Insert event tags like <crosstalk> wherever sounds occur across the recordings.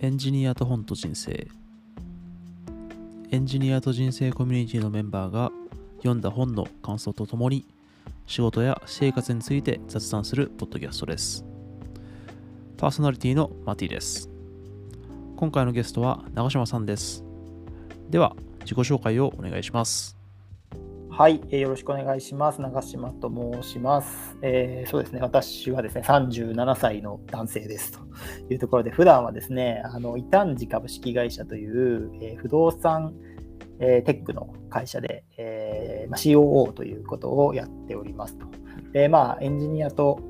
エンジニアと本と人生。エンジニアと人生コミュニティのメンバーが読んだ本の感想とともに仕事や生活について雑談するポッドキャストです。パーソナリティのマティです。今回のゲストは長島さんです。では自己紹介をお願いします。はい、えーよろしくお願いします。長島と申します。えーそうですね、私はですね、37歳の男性ですというところで、普段はですね、あの異端児株式会社という、えー不動産、えーテックの会社で、えーま、COO ということをやっておりますと。で、まあ、エンジニアと、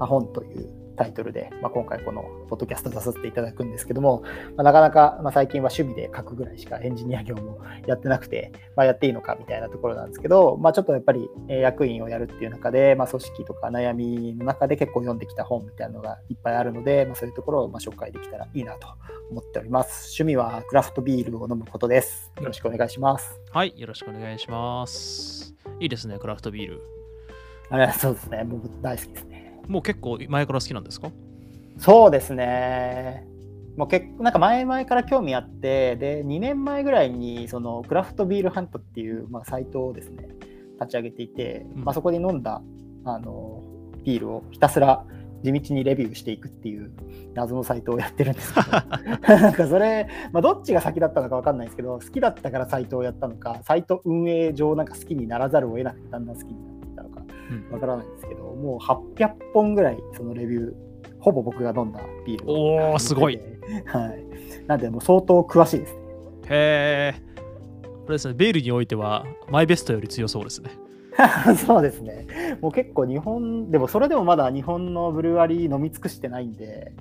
ま、本というタイトルで、まあ、今回このポッドキャスト出させていただくんですけども、まあ、なかなか、まあ、最近は趣味で書くぐらいしかエンジニア業もやってなくて、まあ、やっていいのかみたいなところなんですけど、まあ、ちょっとやっぱりえー役員をやるっていう中で、まあ、組織とか悩みの中で結構読んできた本みたいなのがいっぱいあるので、まあ、そういうところをまあ紹介できたらいいなと思っております。趣味はクラフトビールを飲むことです。よろしくお願いします。はいよろしくお願いしますいいですねクラフトビールあれそうですね、僕大好きですね。もう結構前から好きなんですか？そうですね。もう結構なんか前々から興味あって、で、2年前ぐらいにそのクラフトビールハントっていう、まあ、サイトをですね、立ち上げていて、うん。まあ、そこで飲んだあのビールをひたすら地道にレビューしていくっていう謎のサイトをやってるんですけど、<laughs> なんかそれ、まあ、どっちが先だったのか分かんないですけど、好きだったからサイトをやったのか、サイト運営上なんか好きにならざるを得なくてだんだん好きになわからないんですけど、もう800本ぐらいそのレビュー、ほぼ僕が飲んだビールをおーすごいはい。なんで、もう相当詳しいですね。へえこれですねベールにおいてはマイベストより強そうですね <laughs> そうですね。もう結構日本、でもそれでもまだ日本のブルワリー飲み尽くしてないんで、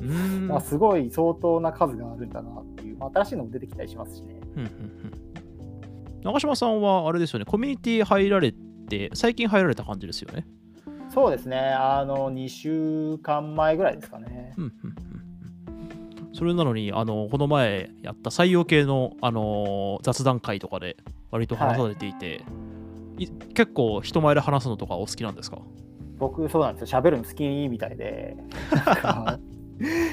まあ、すごい相当な数があるんだなっていう、まあ、新しいのも出てきたりしますしね。うんうんうん長嶋さんはあれですよね、コミュニティ入られて、最近入られた感じですよね。そうですね。あの、2週間前ぐらいですかね。うんうんうんうんそれなのに、あのこの前やった採用系の、あの雑談会とかで割と話されていて、い結構人前で話すのとかお好きなんですか？僕、そうなんですよ。喋るの好きみたいで。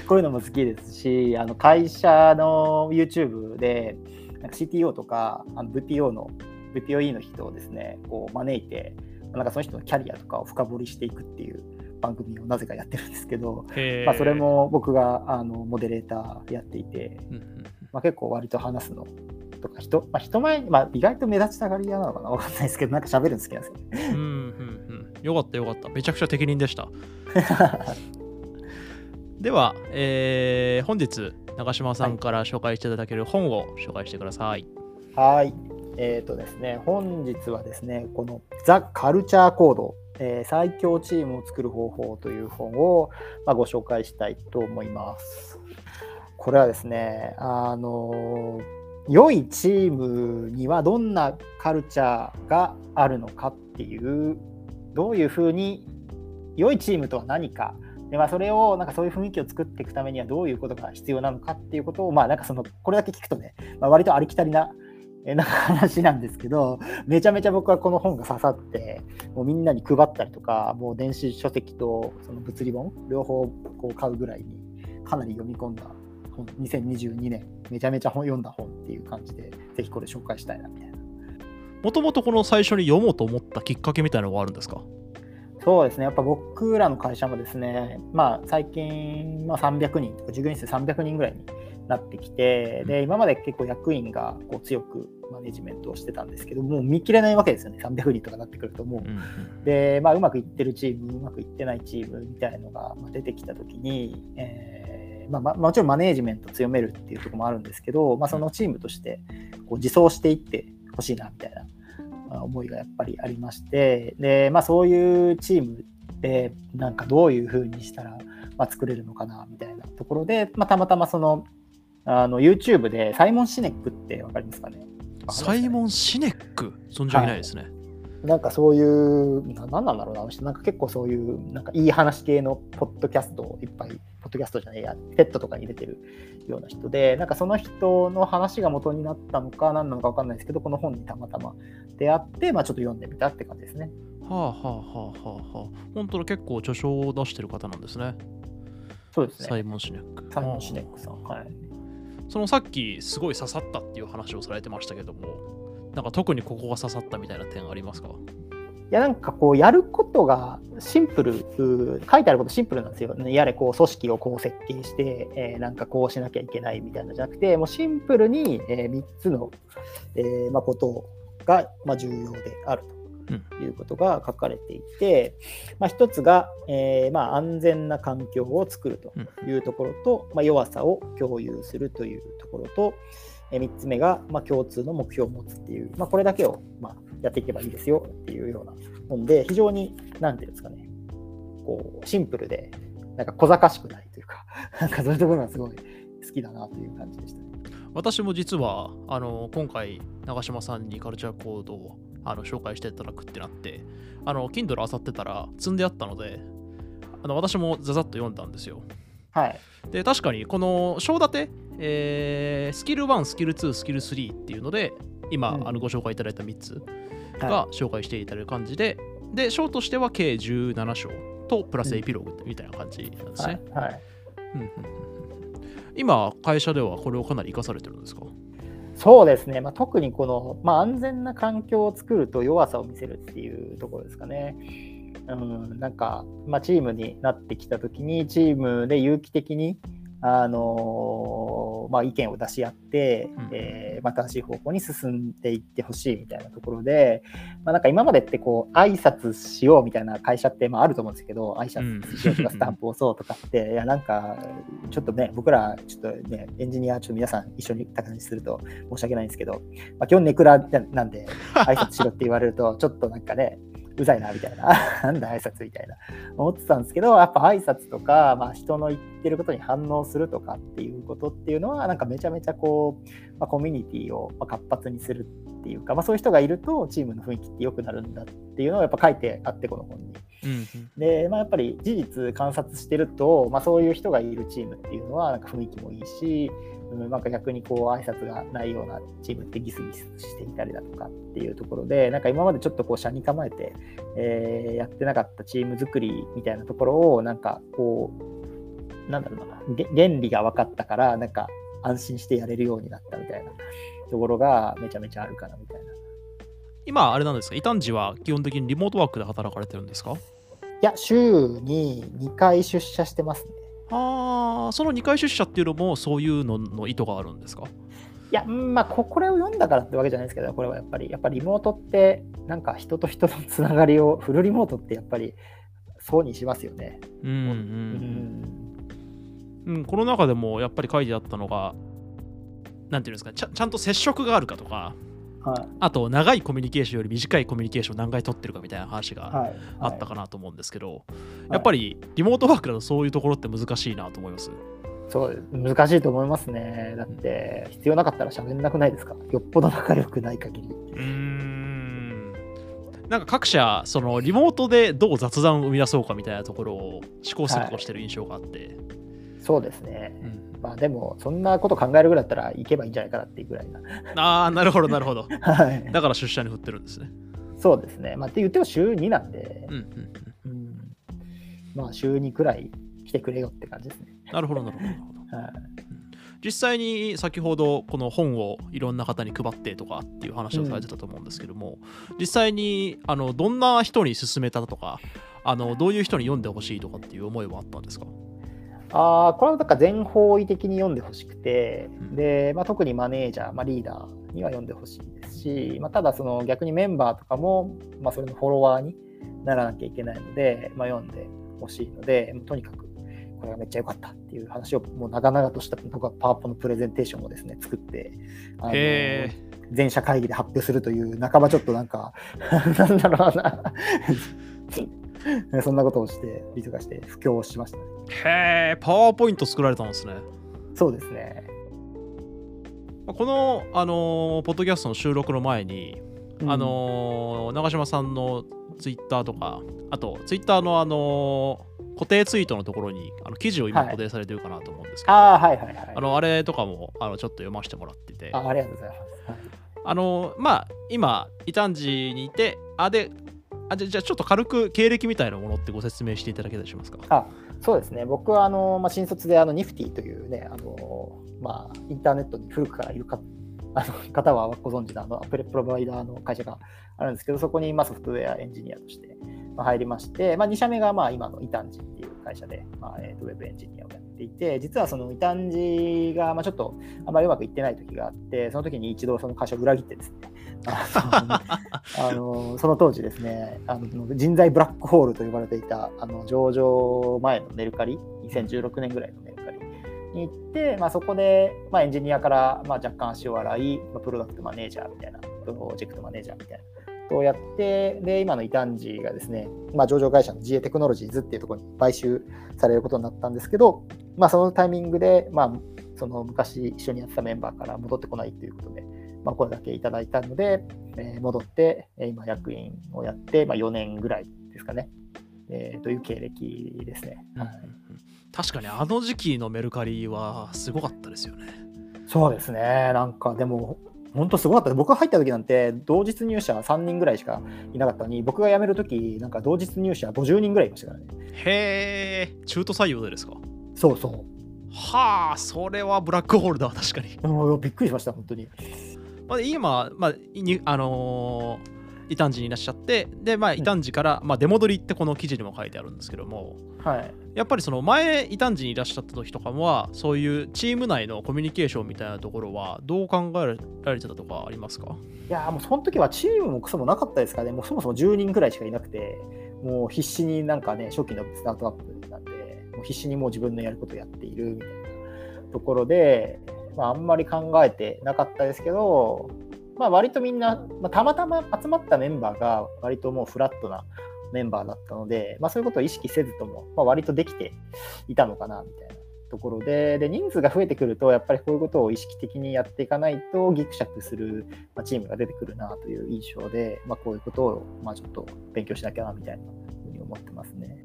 こういうのも好きですし、あの会社の YouTube で、なんか CTO とかあの VPO の VPOE の人をですね、こう招いて、なんかその人のキャリアとかを深掘りしていくっていう番組をなぜかやってるんですけど、まあ、それ、も僕があのモデレーターやっていて、うんうんまあ、結構割と話すのとか人、まあ、人前に、まあ、意外と目立ちたがり屋なのかなわかんないですけど、なんか喋るの好きなんですよね。うんうんうんうんよかったよかった。めちゃくちゃ適任でした。<laughs> では、えー本日、長嶋さんから紹介していただける本を紹介してください。はい。えっ、とですね、本日はですね、このザ・カルチャーコード、えー最強チームを作る方法という本を、まあ、ご紹介したいと思います。これはですね、あの良いチームにはどんなカルチャーがあるのかっていう、どういうふうに、良いチームとは何か、でまあ、それをなんかそういう雰囲気を作っていくためにはどういうことが必要なのかっていうことを、まあ、なんかそのこれだけ聞くとね、まあ、割とありきたりななんか話なんですけど、めちゃめちゃ僕はこの本が刺さって、もうみんなに配ったりとか、もう電子書籍とその物理本、両方こう買うぐらいにかなり読み込んだ本、2022年、めちゃめちゃ本読んだ本っていう感じで、ぜひこれ紹介したいなみたいな。もともとこの最初に読もうと思ったきっかけみたいなのがあるんですか？そうですね、やっぱ僕らの会社もですね、まあ、最近、まあ、300人とか、従業員数300人ぐらいになってきて、で今まで結構役員がこう強くマネジメントをしてたんですけど、もう見切れないわけですよね、300人とかなってくると、もう。で、まあ、うまくいってるチーム、うまくいってないチームみたいなのがまあ出てきたときに、えーまあまあ、もちろんマネージメント強めるっていうところもあるんですけど、まあ、そのチームとしてこう自走していってほしいなみたいなまあ思いがやっぱりありまして、でまあ、そういうチームでなんかどういうふうにしたら、まあ、作れるのかなみたいなところで、まあ、たまたまそのあの YouTube でサイモン・シネックってわかりますかね？サイモン・シネック？存じ上げないですね。なんかそういう、ななんなんだろうな、あの人なんか結構そういう、なんかいい話系のポッドキャストをいっぱい、ポッドキャストじゃないや、ペットとかに入れてるような人で、なんかその人の話が元になったのか、何なのか分かんないですけど、この本にたまたま出会って、まあちょっと読んでみたって感じですね。はあはあはあはあはあ。本当だ結構著書を出してる方なんですね。そうですね。サイモン・シネック。サイモン・シネックさん。はい。そのさっきすごい刺さったっていう話をされてましたけども、なんか特にここが刺さったみたいな点ありますか？いやなんかこうやることがシンプル書いてあることシンプルなんですよ、ね、やれこう組織をこう設計して、えーなんかこうしなきゃいけないみたいなじゃなくてもうシンプルに、え3つの、えーまあ、ことが、まあ、重要であると。いうことが書かれていて、まあ、1つが、えーまあ、安全な環境を作るというところと、まあ、弱さを共有するというところと、え3つ目が、まあ、共通の目標を持つっていう、まあ、これだけを、まあ、やっていけばいいですよっていうような本で、非常に、なんていうんですかね、こう、シンプルで、なんか小賢しくないというか、<laughs> なんかそういうところがすごい好きだなという感じでしたね。私も実はあの今回長嶋さんにカルチャーコードをあの紹介していただくってなってあの Kindle あさってたら積んであったのであの私もざざっと読んだんですよ。はい。で確かにこの章立て、えースキル1スキル2スキル3っていうので今、うん。あのご紹介いただいた3つはが紹介していただく感じで、で章としては計17章とプラスエピローグみたいな感じなんですはね、い。はい。うんうんうんうん。今会社ではこれをかなり活かされてるんですか？そうですね、まあ、特にこの、まあ、安全な環境を作ると弱さを見せるっていうところですかね。うん、なんか、まあ、チームになってきた時に、チームで有機的に、あのまあ、意見を出し合って、うん。えー新しい方向に進んでいってほしいみたいなところで、まあ、なんか今までってこう挨拶しようみたいな会社ってまああると思うんですけど挨拶しようとかうんスタンプ押そうとかって、いやなんかちょっとね僕らちょっとねエンジニアちょっと皆さん一緒に高にすると申し訳ないんですけど、まあ、基本ネクラなんで挨拶しろって言われるとちょっとなんかねうざいなみたいな。<laughs> なんだ挨拶みたいな。思ってたんですけどやっぱ挨拶とか、まあ、人の言ってることに反応するとかっていうことっていうのはなんかめちゃめちゃこう、まあ、コミュニティをまあ活発にするっていうか、まあ、そういう人がいるとチームの雰囲気って良くなるんだっていうのをやっぱ書いてあってこの本に。うんで、まあ、やっぱり事実観察してると、まあ、そういう人がいるチームっていうのはなんか雰囲気もいいし、うん、なんか逆にこう挨拶がないようなチームってギスギスしていたりだとかっていうところでなんか今までちょっとこう車に構えて、えーやってなかったチーム作りみたいなところをなんかこうなんだろうなげ原理が分かったからなんか安心してやれるようになったみたいなところがめちゃめちゃあるかなみたいな。今あれなんですか？異端児は基本的にリモートワークで働かれてるんですか？いや週に2回出社してますね。ああその2回出社っていうのもそういうのの意図があるんですか？いや、うんまあ、ここれを読んだからってわけじゃないですけど、これはやっぱり、やっぱりリモートって、なんか人と人のつながりを、フルリモートってやっぱり、そうにしますよね。うんううんん。うん、この中でもやっぱり書いてあったのがなんていうんですかちゃちゃんと接触があるかとかはい。あと長いコミュニケーションより短いコミュニケーションを何回取ってるかみたいな話がはい。あったかな。なと思うんですけど、やっぱりリモートワークだとそういうところって難しいなと思います？そう、難しいと思いますね。だって、必要なかったら喋んなくないですか？よっぽど仲良くない限り。うーんなんか各社そのリモートでどう雑談を生み出そうかみたいなところを試行錯誤してる印象があって、そうですね。うんまあでも、そんなこと考えるぐらいだったら行けばいいんじゃないかなっていうぐらいな。ああなるほどなるほど <laughs> はい。だから出社に振ってるんですね。そうですね。まあって言っても週2なんでうん、うんうんうん。まあ週2くらい来てくれよって感じですね。なるほどなるほどなるほど。はい。実際に先ほどこの本をいろんな方に配ってとかっていう話をされてたと思うんですけども、実際にあのどんな人に勧めたとかあのどういう人に読んでほしいとかっていう思いはあったんですか？ああ、これはなんか全方位的に読んでほしくて、うん。で、まあ、特にマネージャー、まあ、リーダーには読んでほしいですし、まあ、ただその逆にメンバーとかも、まあ、それのフォロワーにならなきゃいけないので、まあ、読んでほしいので、とにかくこれがめっちゃ良かったっていう話をもう長々とした僕はパワポのプレゼンテーションをですね、作って、あのへ全社会議で発表するという半ばちょっとなんか <laughs> なんだろうな <laughs> そんなことをしてリとかして布教をしましたへえパワーポイント作られたんですね。そうですね。まあこの、あのーポッドキャストの収録の前に、あのー長嶋さんのツイッターとかあとツイッターの、あのー固定ツイートのところにあの記事を今はい。固定されてるかなと思うんですけど、ああはいはいはい。あのあれとかもあのちょっと読ませてもらってて。あありがとうございます、はい。あのまあ今異端児にいてあであじゃあちょっと軽く経歴みたいなものってご説明していただけたりしますか？あそうですね、僕はあの、まあ、新卒であのニフティというね、あのまあ、インターネットに古くからいるか <laughs> あの方はご存知のあのアプリプロバイダーの会社があるんですけど、そこにまあソフトウェアエンジニアとして入りまして、まあ、2社目がまあ今のイタンジっていう会社で、まあえー、とウェブエンジニアをやっていて、実はそのイタンジがまあちょっとあまりうまくいってない時があって、その時に一度その会社を裏切ってですね、あの <laughs> その当時ですねあの人材ブラックホールと呼ばれていたあの上場前のメルカリ2016年ぐらいのメルカリに行って、まあ、そこで、まあ、エンジニアから、まあ、若干足を洗い、まあ、プロダクトマネージャーみたいなプロジェクトマネージャーみたいなをやってで今の異端児がですね、まあ、上場会社の GA テクノロジーズっていうところに買収されることになったんですけど、まあ、そのタイミングで、まあ、その昔一緒にやってたメンバーから戻ってこないということで、まあ、声だけいただいたので、えー、戻って、今、役員をやって、まあ、4年ぐらいですかね、えー、という経歴ですね。はい、確かにあの時期のメルカリはすごかったですよね。そうですね、なんかでも、本当すごかった。僕が入った時なんて、同日入社3人ぐらいしかいなかったのに、僕が辞める時なんか同日入社50人ぐらいいましたからね。へえ、中途採用でですか？そうそう。はあ、それはブラックホールだわ、確かに。びっくりしました、本当に。まあ、今、まあにあのー、異端児にいらっしゃってで、まあ、異端児から、まあ、出戻りってこの記事にも書いてあるんですけども、はい、やっぱりその前異端児にいらっしゃった時とかはそういうチーム内のコミュニケーションみたいなところはどう考えられてたとかありますか？いやもうその時はチームもクソもなかったですかね。もうそもそも10人くらいしかいなくてもう必死になんかね初期のスタートアップなんでもう必死にもう自分のやることをやっているみたいなところで、まあ、あんまり考えてなかったですけどまあ、割とみんな、まあ、たまたま集まったメンバーが割ともうフラットなメンバーだったので、まあ、そういうことを意識せずとも、まあ、割とできていたのかなみたいなところでで人数が増えてくるとやっぱりこういうことを意識的にやっていかないとギクシャクする、チームが出てくるなという印象で、まあ、こういうことを、まあ、ちょっと勉強しなきゃなみたいなふうに思ってますね。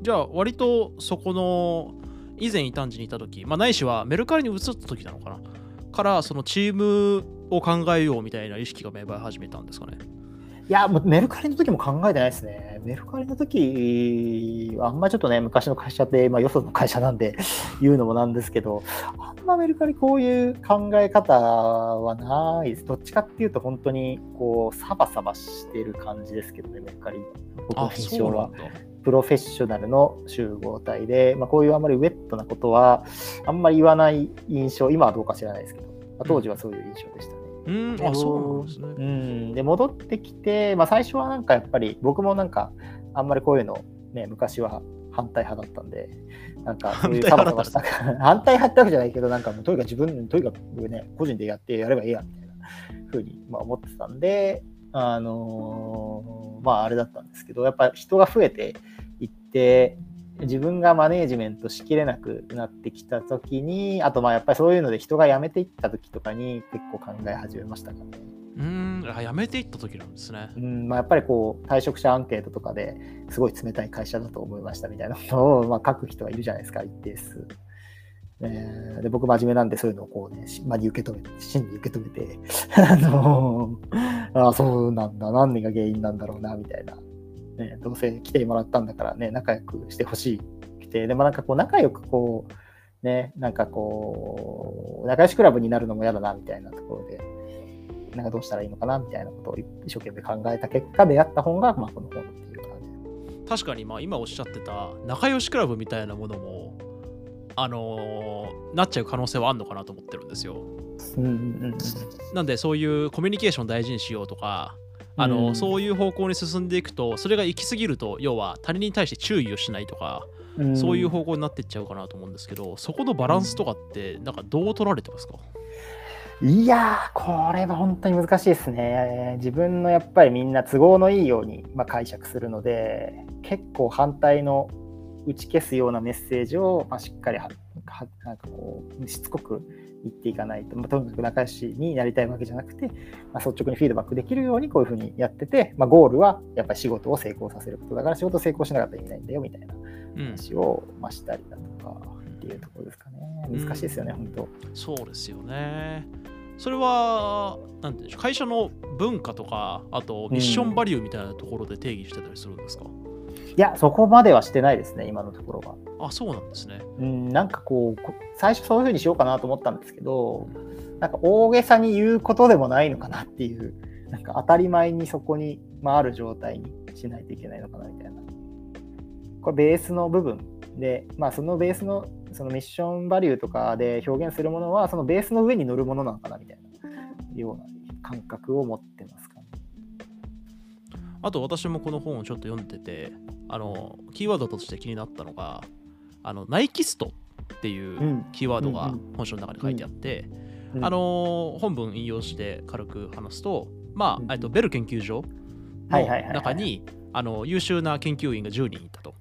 じゃあ割とそこの以前異端児にいた時、まあ、ないしはメルカリに移った時なのかなからそのチームを考えようみたいな意識が芽生え始めたんですかねいや、もうメルカリの時も考えてないですね。メルカリの時は、あんまりちょっとね、昔の会社で、まあ、よその会社なんで <laughs> 言うのもなんですけど、あんまメルカリこういう考え方はないです。どっちかっていうと、本当にこう、サバサバしてる感じですけどね、メルカリ。僕の印象は。プロフェッショナルの集合体で、まあ、こういうあんまりウェットなことはあんまり言わない印象、今はどうか知らないですけど、まあ、当時はそういう印象でした。うん、あそうなんですね。うん、で戻ってきて、まあ、最初はなんかやっぱり僕もなんかあんまりこういうのね昔は反対派だったんでなんかそういうサバサバした反対派ってわけじゃないけどなんかもうとにかく自分とにかくね個人でやってやればいいやみたいなふうにまあ思ってたんであのー、まああれだったんですけどやっぱ人が増えていって自分がマネージメントしきれなくなってきた時にあとまあやっぱりそういうので人が辞めていった時とかに結構考え始めましたかね。うんあ辞めていった時なんですね。うんまあ、やっぱりこう退職者アンケートとかですごい冷たい会社だと思いましたみたいなことを、まあ、書く人がいるじゃないですか一定数。えー、で僕真面目なんでそういうのをこうね、真に受け止めて、真に受け止めて、<laughs> あのー、あそうなんだ、何が原因なんだろうな、みたいなね、どうせ来てもらったんだからね、仲良くしてほしいて、でもなんかこう、仲良くこう、ね、なんかこう、仲良しクラブになるのも嫌だな、みたいなところで、なんかどうしたらいいのかな、みたいなことを一生懸命考えた結果、出会った本が、まあ、この本っていう感じ。確かに、まあ、今おっしゃってた、仲良しクラブみたいなものも、あのー、なっちゃう可能性はあるのかなと思ってるんですよ。なんでそういうコミュニケーション大事にしようとかあの、うん、そういう方向に進んでいくとそれが行き過ぎると要は他人に対して注意をしないとか、うん、そういう方向になっていっちゃうかなと思うんですけどそこのバランスとかってなんかどう取られてますか？いやこれは本当に難しいですね。自分のやっぱりみんな都合のいいように、まあ、解釈するので結構反対の打ち消すようなメッセージを、まあ、しっかりはなんかこうしつこく言っていかないと、まあ、とにかく仲良しになりたいわけじゃなくて、まあ、率直にフィードバックできるようにこういうふうにやってて、まあ、ゴールはやっぱり仕事を成功させることだから仕事成功しなかったら意味ないんだよみたいな話を、ましたりだとかっていうところですかね。難しいですよね、うん、本当。そうですよね。それは、なんていうんでしょう、会社の文化とか、あとミッションバリューみたいなところで定義してたりするんですか、うんいや、そこまではしてないですね、今のところは。あ、そうなんですね。うん、なんかこう、こ最初そういうふうにしようかなと思ったんですけど、なんか大げさに言うことでもないのかなっていう、なんか当たり前にそこに、まあ、ある状態にしないといけないのかなみたいな。これベースの部分で、まあそのベースのそのミッションバリューとかで表現するものは、そのベースの上に乗るものなのかなみたいなような感覚を持ってます。あと私もこの本をちょっと読んでて、あの、キーワードとして気になったのが、あの、ナイキストっていううん。キーワードが本書の中に書いてあって、うん。あの本文引用して軽く話すと、まうん。あ、えっとベル研究所の中にあの優秀な研究員が10人いたと。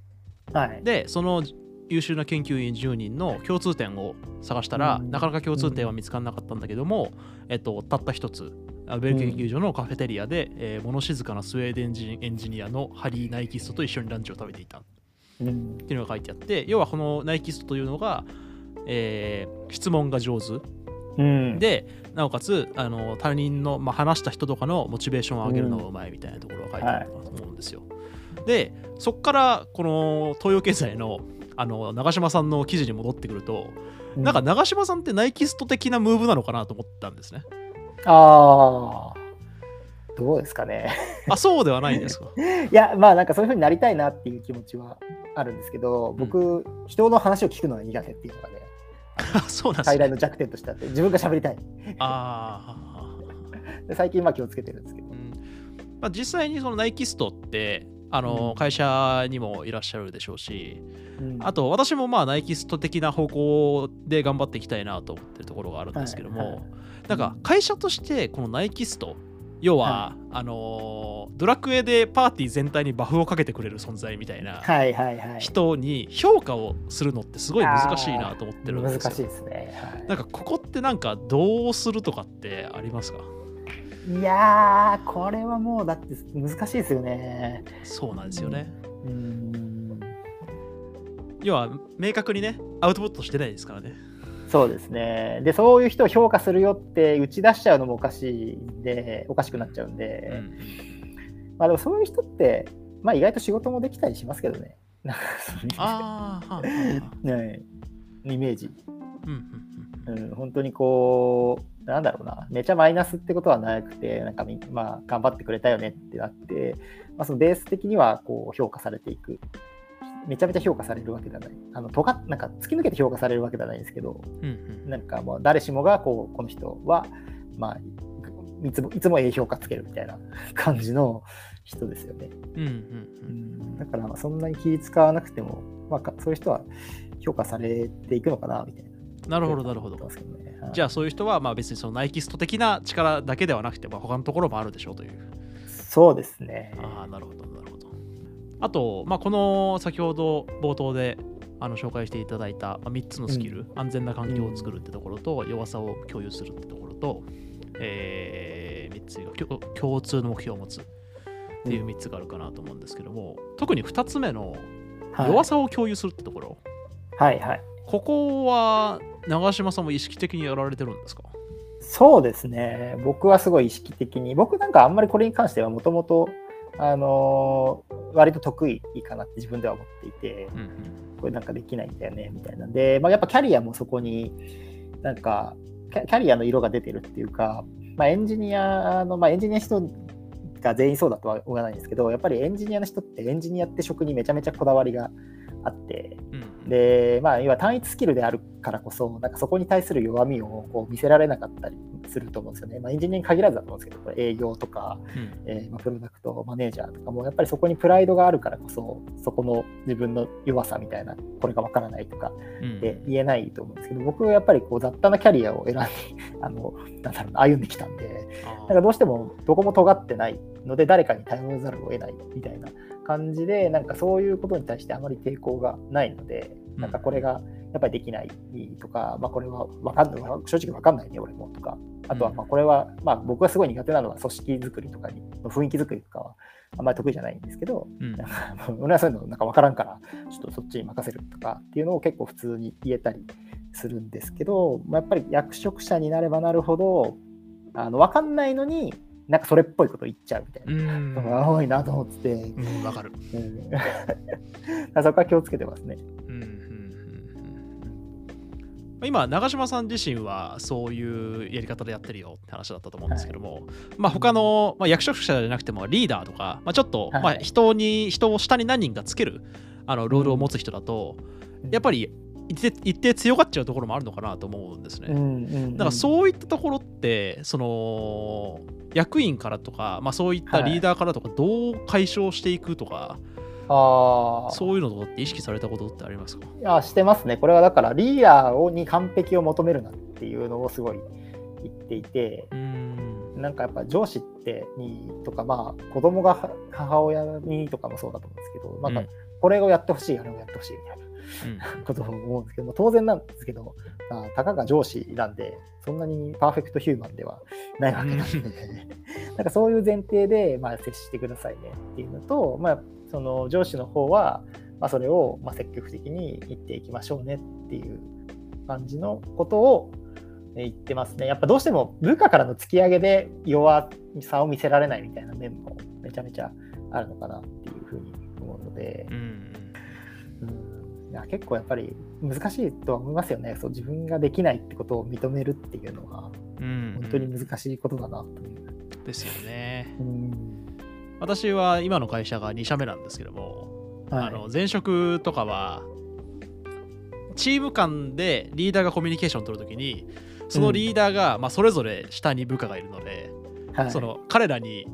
はい。で、その優秀な研究員10人の共通点を探したら、うん。なかなか共通点は見つからなかったんだけども、えっと、たった一つ、あベル研究所のカフェテリアで、えー物静かなスウェーデン人エンジニアのハリー・ナイキストと一緒にランチを食べていた。っうんていうのが書いてあって、要はこのナイキストというのが、えー質問が上手。うん、でなおかつあの他人の、まあ、話した人とかのモチベーションを上げるのがうまいみたいなところが書いてあるかなと思うんですよ。でそこからこの東洋経済のあの長嶋さんの記事に戻ってくると、なんか長嶋さんってナイキスト的なムーブなのかなと思ったんですね。ああ、どうですかね。あそうではないんですか？<laughs> いや、まあなんかそういうふうになりたいなっていう気持ちはあるんですけど、僕、人の話を聞くのが苦手っていうのがね、あ <laughs> そうなん。最大の弱点としてあって、自分が喋りたい。あー <laughs> で最近まあ気をつけてるんですけどう。んまあ、実際にそのナイキストってあの、うん会社にもいらっしゃるでしょうし、うんあと私もまあナイキスト的な方向で頑張っていきたいなと思ってるところがあるんですけども、はいはいなんか会社としてこのナイキスト要は、あのードラクエでパーティー全体にバフをかけてくれる存在みたいなはいはいはい。人に評価をするのってすごい難しいなと思ってるんですよ。難しいですね。なんかここってなんかどうするとかってありますか？はい、いやー、これはもうだって難しいですよね。そうなんですよね。うん。要は明確にねアウトプットしてないですからね。そうですね。で、そういう人を評価するよって打ち出しちゃうのもおかしいんで、おかしくなっちゃうんで、うんまあでもそういう人って、まあ意外と仕事もできたりしますけどね。ああ、はあはあね <laughs> イメージ。うんうんうんうん、本当にこう、なんだろうな、めちゃマイナスってことはなくて、なんかみ、まあ、頑張ってくれたよねってなって、まあ、そのベース的にはこう評価されていく。めちゃめちゃ評価されるわけではない。あの、とがなんか突き抜けて評価されるわけではないんですけど、うんうんなんかもう誰しもがこうこの人は、まあ、いつもいつも A 評価つけるみたいな <laughs> 感じの人ですよね。うんうんううんん、だからまあそんなに気使わなくても、まあ、かそういう人は評価されていくのかなみたいな。なるほどなるほどねはいじゃあそういう人はまあ別にそのナイキスト的な力だけではなくて、まあ、他のところもあるでしょうという。そうですね。ああ、なるほどなるほど。あと、まあ、この先ほど冒頭であの紹介していただいた3つのスキル、安全な環境を作るってところと、弱さを共有するってところと、え3つが共通の目標を持つっていう3つがあるかなと思うんですけども、特に2つ目のはい弱さを共有するってところ、はいはい。ここは長嶋さんも意識的にやられてるんですか？そうですね。僕はすごい意識的に、僕なんかあんまりこれに関してはもともと、あのー割と得意かなって自分では思っていて、うんうん。これなんかできないんだよねみたいなんで、まあ、やっぱキャリアもそこになんかキャリアの色が出てるっていうか、まあ、エンジニアの、まあ、エンジニアの人が全員そうだとは思わないんですけどやっぱりエンジニアの人ってエンジニアって職にめちゃめちゃこだわりがあってうんうん。で、まあ、要は単一スキルであるからこそなんかそこに対する弱みをこう見せられなかったりすると思うんですよね、まあ、エンジニアに限らずだと思うんですけどこれ営業とかうん。えーまあ、プロダクトマネージャーとかもやっぱりそこにプライドがあるからこそそこの自分の弱さみたいなこれがわからないとかうん。で言えないと思うんですけど僕はやっぱりこう雑多なキャリアを選んで <laughs> あのなんだろうな歩んできたんであなんかどうしてもどこも尖ってないので誰かに頼らざるを得ないみたいな感じでなんかそういうことに対してあまり抵抗がないのでうんなんかこれがやっぱりできないとか、まあ、これはわかんない。正直わかんないね俺もとか。あとはまあこれは、まあ、僕がすごい苦手なのは組織作りとかに雰囲気作りとかはあんまり得意じゃないんですけどうん。<laughs> 俺はそういうのなんか分からんからちょっとそっちに任せるとかっていうのを結構普通に言えたりするんですけど、まあ、やっぱり役職者になればなるほどあの分かんないのになんかそれっぽいこと言っちゃうみたいな。うん。のが多いなと思ってて、うんわかる。うん、<laughs> そこは気をつけてますね。今長嶋さん自身はそういうやり方でやってるよって話だったと思うんですけども、まあ他の、まあ、役職者じゃなくてもリーダーとか、まあ、ちょっと、はい。まあ、人に人を下に何人かつけるあのロールを持つ人だと、やっぱり一定一定強がっちゃうところもあるのかなと思うんですね。だからそういったところってその役員からとか、まあ、そういったリーダーからとかどう解消していくとか、ああ、そういうのとかって意識されたことってありますか？いや、してますね。これはだから、リーダーをに完璧を求めるなっていうのをすごい言っていて、うーん。なんかやっぱ上司ってにとか、まあ、子供がは母親にとかもそうだと思うんですけど、なんかうんこれをやってほしい、あれをやってほしいみたいな <laughs> ことを思うんですけども、当然なんですけど、まあ、たかが上司なんで、そんなにパーフェクトヒューマンではないわけなんで、<laughs> なんかそういう前提で、まあ、接してくださいねっていうのと、まあ、その上司の方は、まあ、それをまあ積極的に言っていきましょうねっていう感じのことをえ言ってますね。やっぱどうしても部下からの突き上げで弱さを見せられないみたいな面もめちゃめちゃあるのかなっていうふうに思うので、うんうん、いや結構やっぱり難しいとは思いますよね。そう自分ができないってことを認めるっていうのはうん本当に難しいことだなという。ですよね。うん私は今の会社が2社目なんですけども、はい。あの前職とかはチーム間でリーダーがコミュニケーションを取るときにそのリーダーが、まあ、それぞれ下に部下がいるので、はい。その彼らに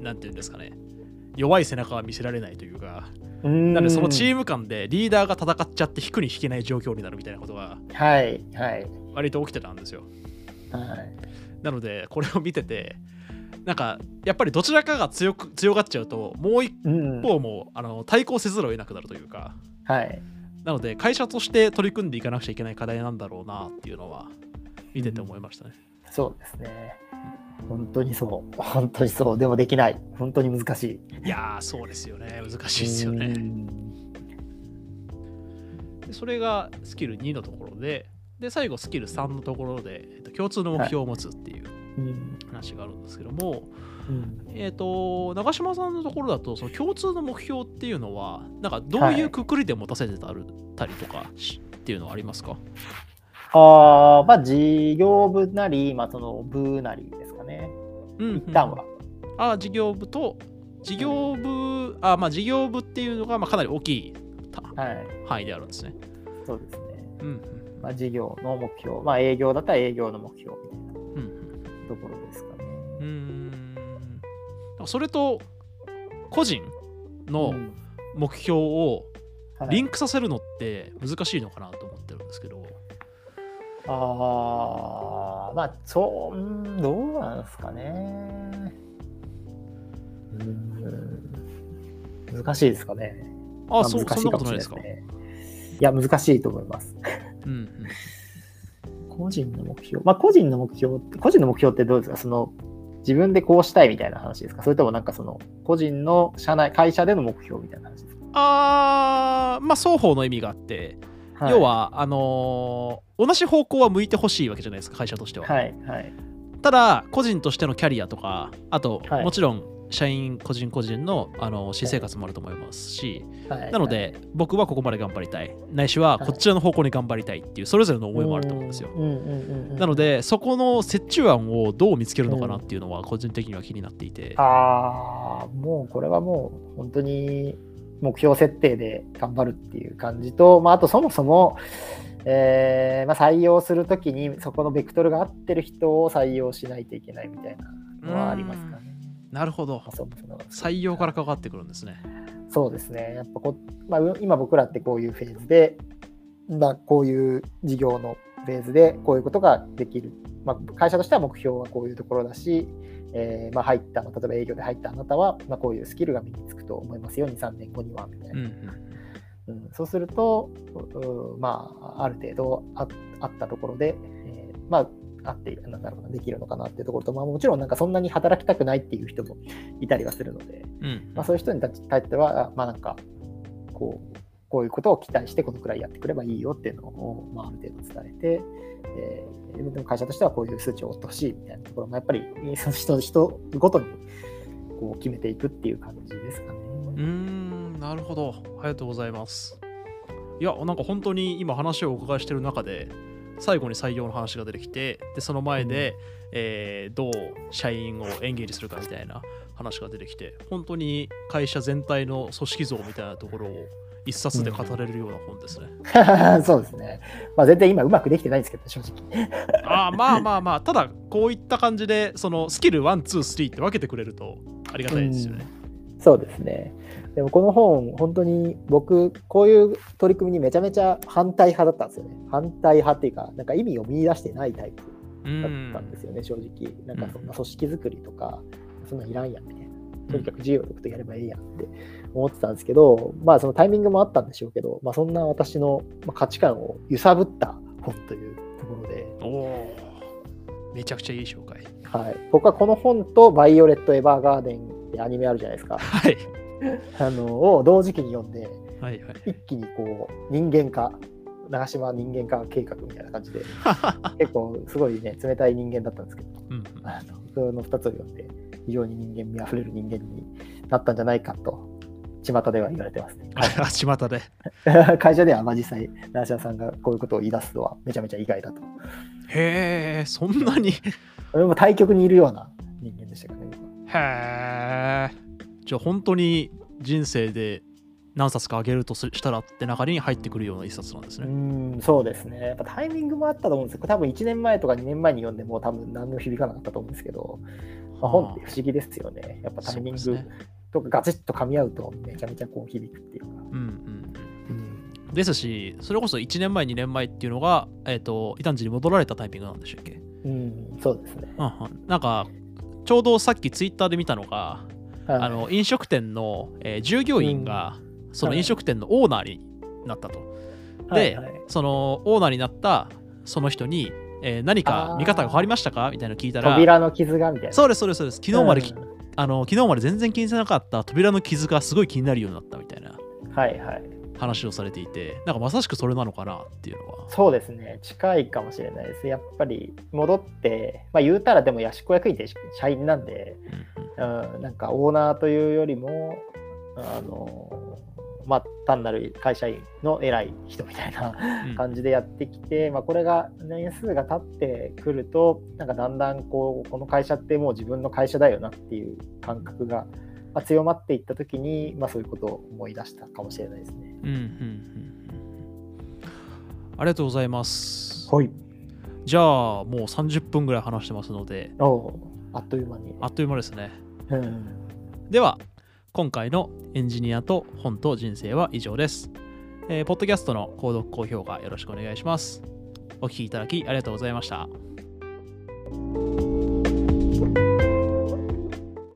何て言うんですかね弱い背中は見せられないというか、うん。なのでそのチーム間でリーダーが戦っちゃって引くに引けない状況になるみたいなことがはいはい。割と起きてたんですよ。はい。なのでこれを見ててなんかやっぱりどちらかが強く強がっちゃうともう一うん方もあの対抗せざるを得なくなるというかはいなので会社として取り組んでいかなくちゃいけない課題なんだろうなっていうのは見てて思いましたね。そうですね。本当にそう。本当にそう。でもできない。本当に難しい。いやーそうですよね難しいですようね。それがスキル2のところでで最後スキル3のところで、えっと、共通の目標を持つっていううん話があるんですけども、うんえっ、と長嶋さんのところだとその共通の目標っていうのはなんかどういうくくりで持たせてたるたりとかしっていうのはありますか？ああ、まあ、事業部なり、まあ、その部なりですかね。うん一旦は。あ事業部と事業部あまあ事業部っていうのがまあかなり大きいたはい。範囲であるんですね。そうですね。うんうんまあ、事業の目標。まあ、営業だったら営業の目標みたいなうんところですかね。うんそれと個人のうん目標をはいリンクさせるのって難しいのかなと思ってるんですけど、ああ、まあ、そう、うんどうなんですかね。うん難しいですかね。あ、まそうそんなことないですか？ね。いや、難しいと思います。うんうん個人の目標。まあ、個人の目標って、個人の目標ってどうですか？その、自分でこうしたいみたいな話ですか？それともなんかその、個人の社内、会社での目標みたいな話ですか、あーまあ双方の意味があって、はい。要、はあのー同じ方向は向いてほしいわけじゃないですか会社としては、はい、はい。ただ個人としてのキャリアとかあと、はい。もちろん社員個人個人のあの私生活もあると思いますし、はい、なので、僕はここまで頑張りたい。ないしはこちらの方向に頑張りたいっていうそれぞれの思いもあると思うんですよ。うんうんうんうん。なの、でそこの折衷案をどう見つけるのかなっていうのは個人的には気になっていて、ああ、もうこれはもう本当に目標設定で頑張るっていう感じと、まあ、あとそもそも、えーまあ、採用するときにそこのベクトルが合ってる人を採用しないといけないみたいなのはありますかね。なるほど。採用から関わってくるんですね。そうですね。やっぱこ、まあ、う今僕らってこういうフェーズで、まあ、こういう事業のフェーズでこういうことができる。まあ、会社としては目標はこういうところだし、えーまあ、入った、例えば営業で入ったあなたは、まあ、こういうスキルが身につくと思いますよ、2、3年後には、みたいな。うんうん。うん。そうすると、うまあ、ある程度ああったところで、えーまあ、あってなんだろうな、できるのかなっていうところと、まあ、もちろんなんかそんなに働きたくないっていう人もいたりはするので、うん。まあ、そういう人に対しては、まあなんか、こう、こういうことを期待してこのくらいやってくればいいよっていうのを、まあ、ある程度伝えて、えー、でも会社としてはこういう数値を追ってほしいみたいなところもやっぱりその人人ごとにこう決めていくっていう感じですかね。うーんなるほど。ありがとうございます。いやなんか本当に今話をお伺いしてる中で最後に採用の話が出てきてでその前で、えーどう社員をエンゲージするかみたいな話が出てきて本当に会社全体の組織像みたいなところを一冊で語れるような本ですね。<laughs> そうですね。まあ、全然今うまくできてないんですけど、正直。ああまあまあまあただこういった感じでそのスキル123って分けてくれるとありがたいですよね。そうですね。でもこの本、本当に僕、こういう取り組みにめちゃめちゃ反対派だったんですよね。反対派っていうか、なんか意味を見出してないタイプうだったんですよね、正直。なんかそんな組織作りとか、そんなんいらんやんみたいな。とにかく自由なことやればいいやんって思ってたんですけど、まあそのタイミングもあったんでしょうけど、まあそんな私のまあ価値観を揺さぶった本というところで、おおめちゃくちゃいい紹介。はい、僕はこの本とバイオレット・エヴァーガーデンってアニメあるじゃないですか。はいあのを同時期に読んで、はいはい。一気にこう人間化、長島人間化計画みたいな感じで、<laughs> 結構すごいね、冷たい人間だったんですけど、うんうんあのその2つを読んで、非常に人間味あふれる人間になったんじゃないかと、巷では言われてますね。あ巷で。会社ではまあ実際、長島さんがこういうことを言い出すのはめちゃめちゃ意外だと。へえ、そんなに。へ俺も対極にいるような人間でしたからね。え。じゃあ本当に人生で何冊かあげるとすしたらって中に入ってくるような一冊なんですうね。ん、そうですね。やっぱタイミングもあったと思うんですけど、多分1年前とか2年前に読んでも多分何も響かなかったと思うんですけど、まあ、本って不思議ですよね。やっぱタイミングとかガチッと噛み合うとめちゃめちゃこう響くっていうか。うんうんうん、うん。ですし、それこそ1年前、2年前っていうのが、えっ、と、異端児に戻られたタイミングなんでしたっけ？うん、そうですね。うんうん。なんか、ちょうどさっきツイッターで見たのが、はいあの飲食店の、えー従業員が、その飲食店のオーナーになったと。で、そのオーナーになったその人に、えー何か見方が変わりましたか？みたいなの聞いたら、扉の傷がみたいな。そうです、そうです、そうです。昨日までき、うんあの昨日まで全然気にしてなかった扉の傷がすごい気になるようになったみたいなはいはい。話をされていて、なんかまさしくそれなのかなっていうのは。そうですね。近いかもしれないです。やっぱり戻って、まあ言うたらでもヤシコ役員って社員なんで、うんうんうん、なんかオーナーというよりも、あの、まあ単なる会社員の偉い人みたいなうん感じでやってきて、まあ、これが年数が経ってくるとなんかだんだんこうこの会社ってもう自分の会社だよなっていう感覚が、まあ、強まっていった時に、まあ、そういうことを思い出したかもしれないですね。うんうんうんうんありがとうございます。はい。じゃあ、もう30分ぐらい話してますので、あっという間に。あっという間ですね。うんでは、今回のエンジニアと本と人生は以上です。えーポッドキャストの購読、高評価よろしくお願いします。お聞きいただきありがとうございました。